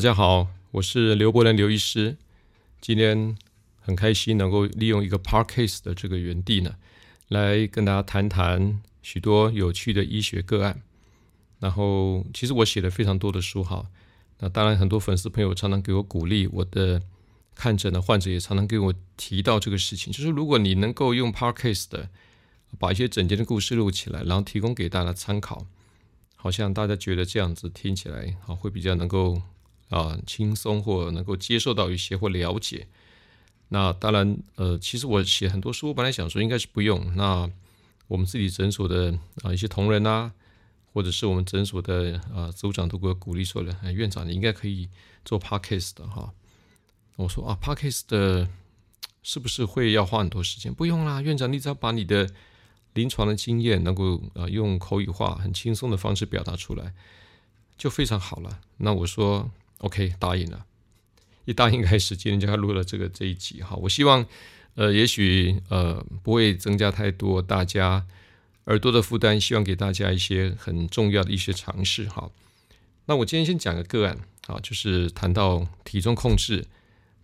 大家好，我是刘伯伦刘医师。今天很开心能够利用一个 Parkcase 的这个园地呢，来跟大家谈谈许多有趣的医学个案。然后，其实我写了非常多的书哈。那当然，很多粉丝朋友常常给我鼓励，我的看诊的患者也常常给我提到这个事情，就是如果你能够用 Parkcase 的把一些整件的故事录起来，然后提供给大家参考，好像大家觉得这样子听起来啊，会比较能够。啊，轻松或能够接受到一些或了解。那当然，呃，其实我写很多书，本来想说应该是不用。那我们自己诊所的啊一些同仁啊，或者是我们诊所的啊组长都给我鼓励说了，院长你应该可以做 podcast 的哈。我说啊，podcast 的是不是会要花很多时间？不用啦，院长，你只要把你的临床的经验能够啊用口语化、很轻松的方式表达出来，就非常好了。那我说。OK，答应了。一答应开始，今天就要录了这个这一集哈。我希望，呃，也许呃不会增加太多大家耳朵的负担，希望给大家一些很重要的一些尝试哈。那我今天先讲个个案啊，就是谈到体重控制，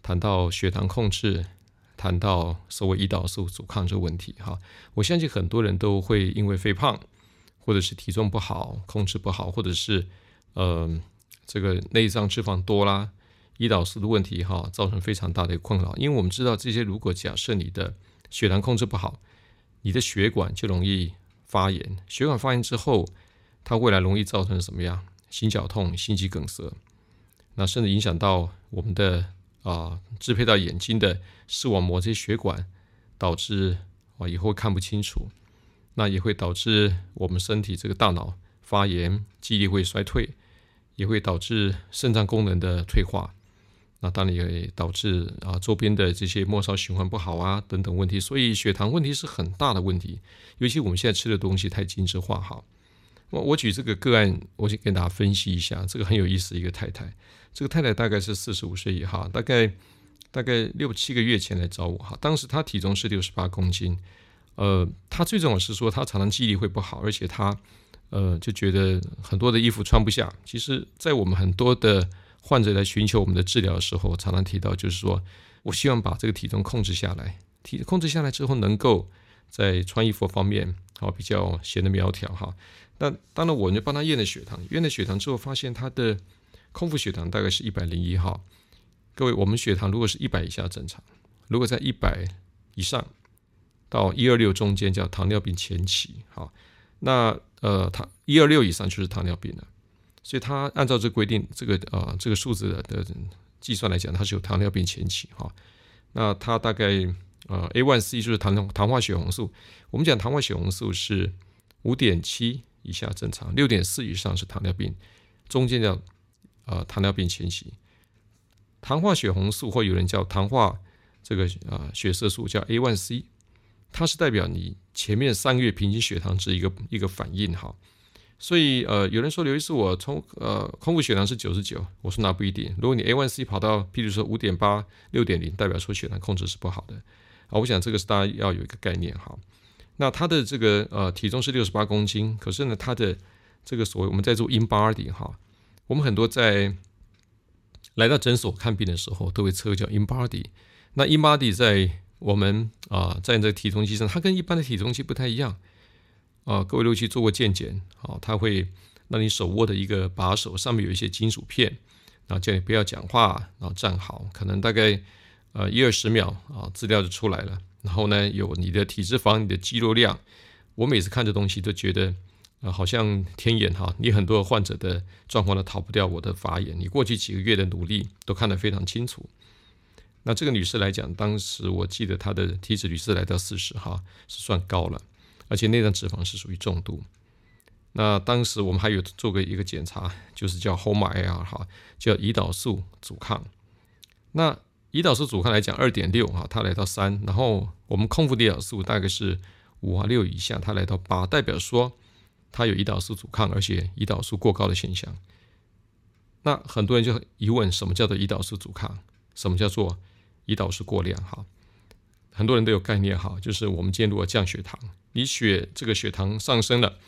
谈到血糖控制，谈到所谓胰岛素阻抗这个问题哈。我相信很多人都会因为肥胖，或者是体重不好控制不好，或者是呃。这个内脏脂肪多啦，胰岛素的问题哈，造成非常大的困扰。因为我们知道这些，如果假设你的血糖控制不好，你的血管就容易发炎。血管发炎之后，它未来容易造成什么样？心绞痛、心肌梗塞，那甚至影响到我们的啊，支配到眼睛的视网膜这些血管，导致啊以后看不清楚。那也会导致我们身体这个大脑发炎，记忆力会衰退。也会导致肾脏功能的退化，那当然也导致啊周边的这些末梢循环不好啊等等问题，所以血糖问题是很大的问题。尤其我们现在吃的东西太精致化，哈。我我举这个个案，我先跟大家分析一下，这个很有意思。一个太太，这个太太大概是四十五岁以哈，大概大概六七个月前来找我哈，当时她体重是六十八公斤，呃，她最重要是说她常常记忆力会不好，而且她。呃，就觉得很多的衣服穿不下。其实，在我们很多的患者来寻求我们的治疗的时候，常常提到就是说，我希望把这个体重控制下来，体控制下来之后，能够在穿衣服方面好比较显得苗条哈。那当然，我就帮他验了血糖，验了血糖之后，发现他的空腹血糖大概是一百零一号。各位，我们血糖如果是一百以下正常，如果在一百以上到一二六中间叫糖尿病前期，好。那呃，糖一二六以上就是糖尿病了，所以他按照这规定，这个呃这个数字的的计算来讲，它是有糖尿病前期哈。那他大概呃 A one C 就是糖糖化血红素，我们讲糖化血红素是五点七以下正常，六点四以上是糖尿病，中间叫呃糖尿病前期。糖化血红素或有人叫糖化这个啊血色素叫 A one C。它是代表你前面三个月平均血糖值一个一个反应哈，所以呃有人说刘医师我从呃空腹血糖是九十九，我说那不一定，如果你 A1C 跑到譬如说五点八六点零，代表说血糖控制是不好的。啊，我想这个是大家要有一个概念哈。那他的这个呃体重是六十八公斤，可是呢他的这个所谓我们在做 in body 哈，我们很多在来到诊所看病的时候都会测叫 in body，那 in body 在我们啊，在这个体重机上，它跟一般的体重机不太一样啊。各位都去做过健检啊，它会让你手握的一个把手上面有一些金属片，然后叫你不要讲话，然后站好，可能大概呃一二十秒啊，资料就出来了。然后呢，有你的体脂肪、你的肌肉量。我每次看这东西都觉得啊，好像天眼哈，你很多患者的状况都逃不掉我的法眼。你过去几个月的努力都看得非常清楚。那这个女士来讲，当时我记得她的体脂率是来到四十哈，是算高了，而且内脏脂肪是属于重度。那当时我们还有做过一个检查，就是叫 HOMA-IR 哈，叫胰岛素阻抗。那胰岛素阻抗来讲，二点六哈，它来到三，然后我们空腹的胰岛素大概是五啊六以下，它来到八，代表说它有胰岛素阻抗，而且胰岛素过高的现象。那很多人就疑问，什么叫做胰岛素阻抗？什么叫做？胰岛素过量哈，很多人都有概念哈，就是我们今天如果降血糖，你血这个血糖上升了，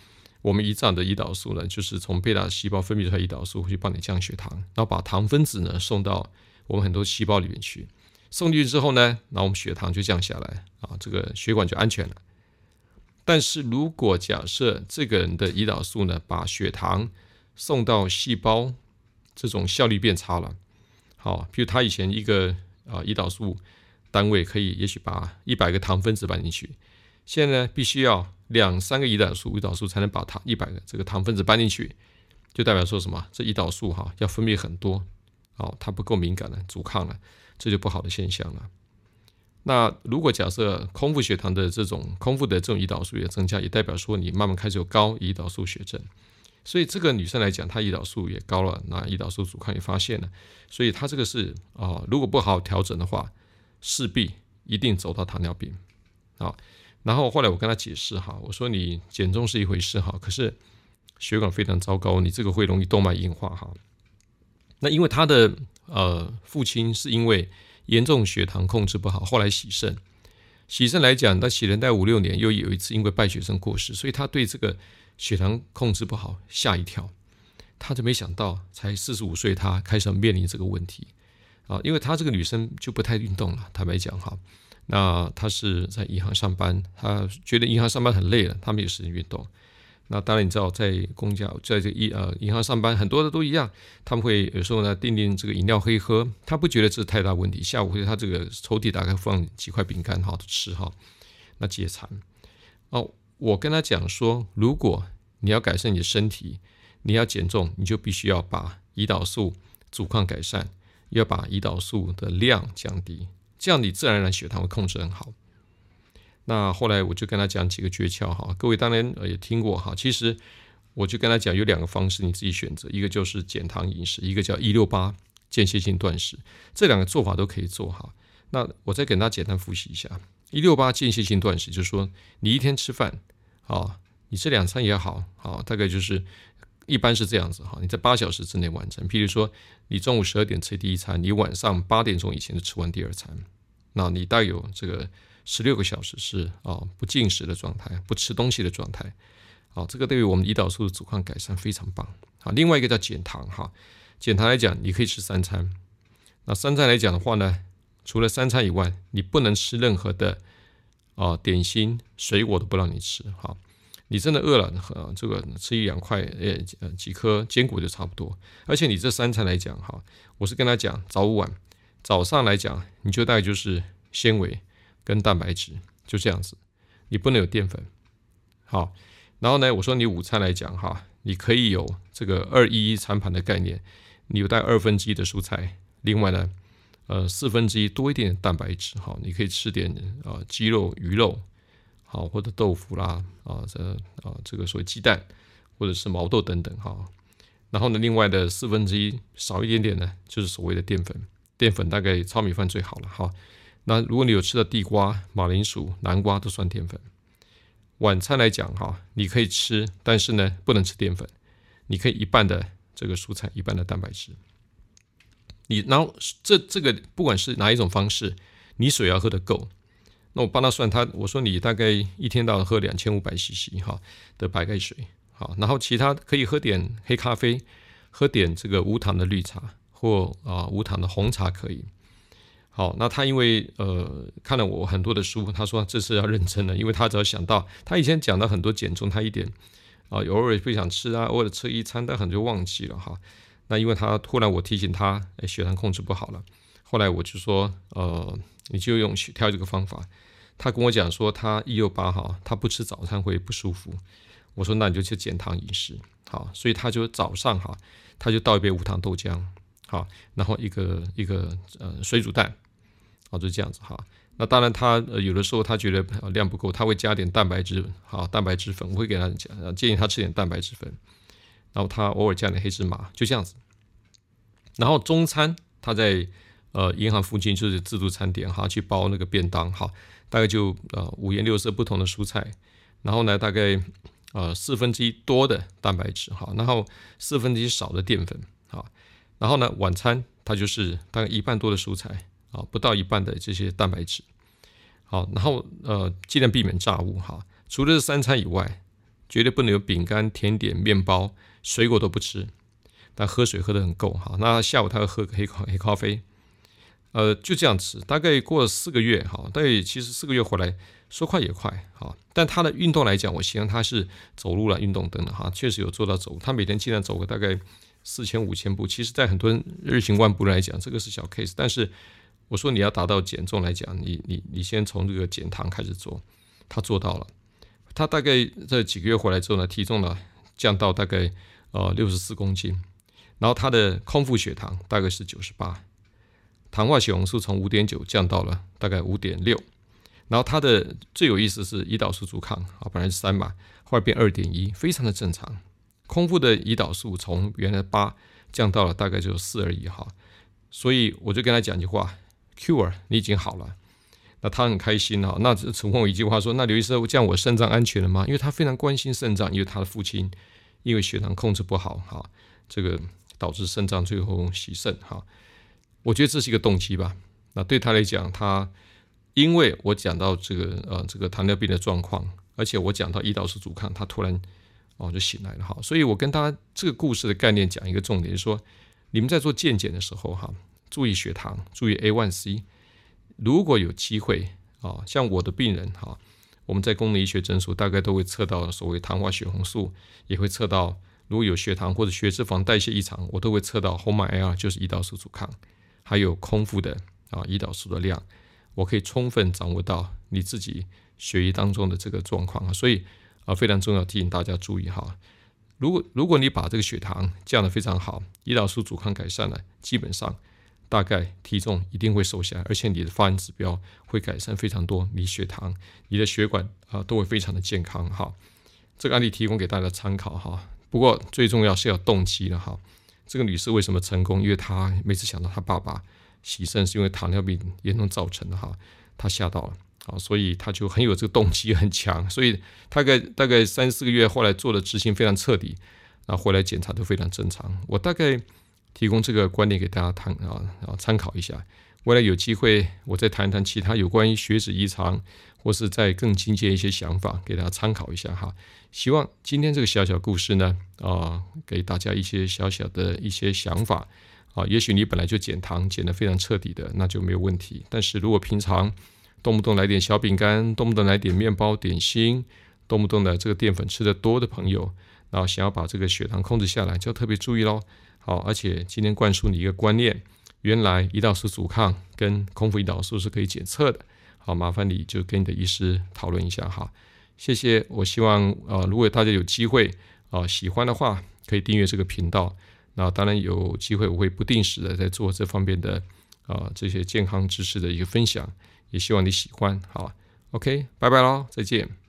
我们胰脏的胰岛素呢，就是从贝塔细胞分泌出来胰岛素去帮你降血糖，然后把糖分子呢送到我们很多细胞里面去。送进去之后呢，那我们血糖就降下来啊，这个血管就安全了。但是如果假设这个人的胰岛素呢，把血糖送到细胞，这种效率变差了。好，比如他以前一个啊胰岛素单位可以也许把一百个糖分子搬进去，现在呢必须要两三个胰岛素胰岛素才能把糖一百个这个糖分子搬进去，就代表说什么？这胰岛素哈要分泌很多，哦，它不够敏感了，阻抗了。这就不好的现象了。那如果假设空腹血糖的这种空腹的这种胰岛素也增加，也代表说你慢慢开始有高胰岛素血症。所以这个女生来讲，她胰岛素也高了，那胰岛素阻抗也发现了，所以她这个是啊，如果不好好调整的话，势必一定走到糖尿病。啊，然后后来我跟她解释哈，我说你减重是一回事哈，可是血管非常糟糕，你这个会容易动脉硬化哈。那因为她的。呃，父亲是因为严重血糖控制不好，后来洗肾。洗肾来讲，他喜仁带五六年，又有一次因为败血症过世，所以他对这个血糖控制不好吓一跳。他就没想到，才四十五岁，他开始面临这个问题啊，因为他这个女生就不太运动了，坦白讲哈。那她是在银行上班，她觉得银行上班很累了，她没有时间运动。那当然，你知道，在公家在这一呃银行上班，很多的都一样，他们会有时候呢订订这个饮料可以喝，他不觉得这是太大问题。下午会他这个抽屉打开放几块饼干哈吃哈，那解馋。哦，我跟他讲说，如果你要改善你的身体，你要减重，你就必须要把胰岛素阻抗改善，要把胰岛素的量降低，这样你自然而然血糖会控制很好。那后来我就跟他讲几个诀窍哈，各位当然也听过哈。其实我就跟他讲有两个方式，你自己选择，一个就是减糖饮食，一个叫一六八间歇性断食，这两个做法都可以做哈。那我再给大家简单复习一下，一六八间歇性断食，就是说你一天吃饭啊，你这两餐也好，好大概就是一般是这样子哈，你在八小时之内完成。譬如说你中午十二点吃第一餐，你晚上八点钟以前就吃完第二餐，那你带有这个。十六个小时是啊不进食的状态，不吃东西的状态，好，这个对于我们胰岛素的阻抗改善非常棒。好，另外一个叫减糖哈，减糖来讲，你可以吃三餐。那三餐来讲的话呢，除了三餐以外，你不能吃任何的啊点心、水果都不让你吃。好，你真的饿了，呃，这个吃一两块，呃呃几颗坚果就差不多。而且你这三餐来讲哈，我是跟他讲早午晚，早上来讲你就大概就是纤维。跟蛋白质就这样子，你不能有淀粉。好，然后呢，我说你午餐来讲哈，你可以有这个二一一餐盘的概念，你有带二分之一的蔬菜，另外呢，呃四分之一多一点蛋白质，好，你可以吃点啊鸡肉、鱼肉，好或者豆腐啦啊这啊这个所谓鸡蛋或者是毛豆等等哈。然后呢，另外的四分之一少一点点呢，就是所谓的淀粉，淀粉大概糙米饭最好了哈。那如果你有吃的地瓜、马铃薯、南瓜都算淀粉。晚餐来讲哈，你可以吃，但是呢不能吃淀粉。你可以一半的这个蔬菜，一半的蛋白质。你然后这这个不管是哪一种方式，你水要喝的够。那我帮他算，他我说你大概一天到喝两千五百 CC 哈的白开水，好，然后其他可以喝点黑咖啡，喝点这个无糖的绿茶或啊无糖的红茶可以。好，那他因为呃看了我很多的书，他说这次要认真了，因为他只要想到他以前讲的很多减重，他一点啊偶尔不想吃啊，偶尔吃一餐，但很就忘记了哈。那因为他突然我提醒他，哎，血糖控制不好了。后来我就说，呃，你就用挑这个方法。他跟我讲说，他一六八哈，他不吃早餐会不舒服。我说那你就去减糖饮食，好，所以他就早上哈，他就倒一杯无糖豆浆，好，然后一个一个呃水煮蛋。哦，就这样子哈。那当然，他呃有的时候他觉得量不够，他会加点蛋白质，好蛋白质粉，我会给他讲，建议他吃点蛋白质粉。然后他偶尔加点黑芝麻，就这样子。然后中餐他在呃银行附近就是自助餐点哈，去包那个便当哈，大概就呃五颜六色不同的蔬菜，然后呢大概呃四分之一多的蛋白质哈，然后四分之一少的淀粉哈，然后呢晚餐它就是大概一半多的蔬菜。啊，不到一半的这些蛋白质，好，然后呃，尽量避免炸物哈。除了这三餐以外，绝对不能有饼干、甜点、面包、水果都不吃，但喝水喝得很够哈。那下午他要喝黑咖黑咖啡，呃，就这样吃。大概过了四个月哈，大概其实四个月回来，说快也快哈。但他的运动来讲，我希望他是走路了运动等等哈，确实有做到走。他每天尽量走个大概四千五千步。其实，在很多人日行万步来讲，这个是小 case。但是我说你要达到减重来讲，你你你先从这个减糖开始做，他做到了。他大概这几个月回来之后呢，体重呢降到大概呃六十四公斤，然后他的空腹血糖大概是九十八，糖化血红素从五点九降到了大概五点六。然后他的最有意思是胰岛素阻抗啊，本来是三嘛，后来变二点一，非常的正常。空腹的胰岛素从原来八降到了大概就四而已哈，所以我就跟他讲句话：Cure，你已经好了。那他很开心哈。那陈问我一句话说：“那刘医生，这样我肾脏安全了吗？”因为他非常关心肾脏，因为他的父亲因为血糖控制不好哈，这个导致肾脏最后洗肾哈。我觉得这是一个动机吧。那对他来讲，他。因为我讲到这个呃这个糖尿病的状况，而且我讲到胰岛素阻抗，他突然哦就醒来了哈，所以我跟大家这个故事的概念讲一个重点，就是说你们在做健检的时候哈，注意血糖，注意 A1C，如果有机会啊，像我的病人哈，我们在功能医学诊所大概都会测到所谓糖化血红素，也会测到如果有血糖或者血脂肪代谢异常，我都会测到 HOMA-IR，就是胰岛素阻抗，还有空腹的啊胰岛素的量。我可以充分掌握到你自己血液当中的这个状况啊，所以啊非常重要提醒大家注意哈。如果如果你把这个血糖降得非常好，胰岛素阻抗改善了，基本上大概体重一定会瘦下来，而且你的发炎指标会改善非常多，你血糖、你的血管啊都会非常的健康哈。这个案例提供给大家参考哈。不过最重要是要动机了哈。这个女士为什么成功？因为她每次想到她爸爸。洗肾是因为糖尿病严重造成的哈，她吓到了啊，所以她就很有这个动机很强，所以大概大概三四个月后来做的执行非常彻底，然后回来检查都非常正常。我大概提供这个观点给大家谈啊，然后参考一下。未来有机会我再谈一谈其他有关于血脂异常或是在更进阶一些想法，给大家参考一下哈。希望今天这个小小故事呢啊，给大家一些小小的一些想法。啊，也许你本来就减糖减得非常彻底的，那就没有问题。但是如果平常动不动来点小饼干，动不动来点面包点心，动不动的这个淀粉吃的多的朋友，然后想要把这个血糖控制下来，就要特别注意喽。好，而且今天灌输你一个观念，原来胰岛素阻抗跟空腹胰岛素是可以检测的。好，麻烦你就跟你的医师讨论一下哈。谢谢。我希望呃，如果大家有机会啊喜欢的话，可以订阅这个频道。那当然有机会，我会不定时的在做这方面的啊这些健康知识的一个分享，也希望你喜欢。好，OK，拜拜喽，再见。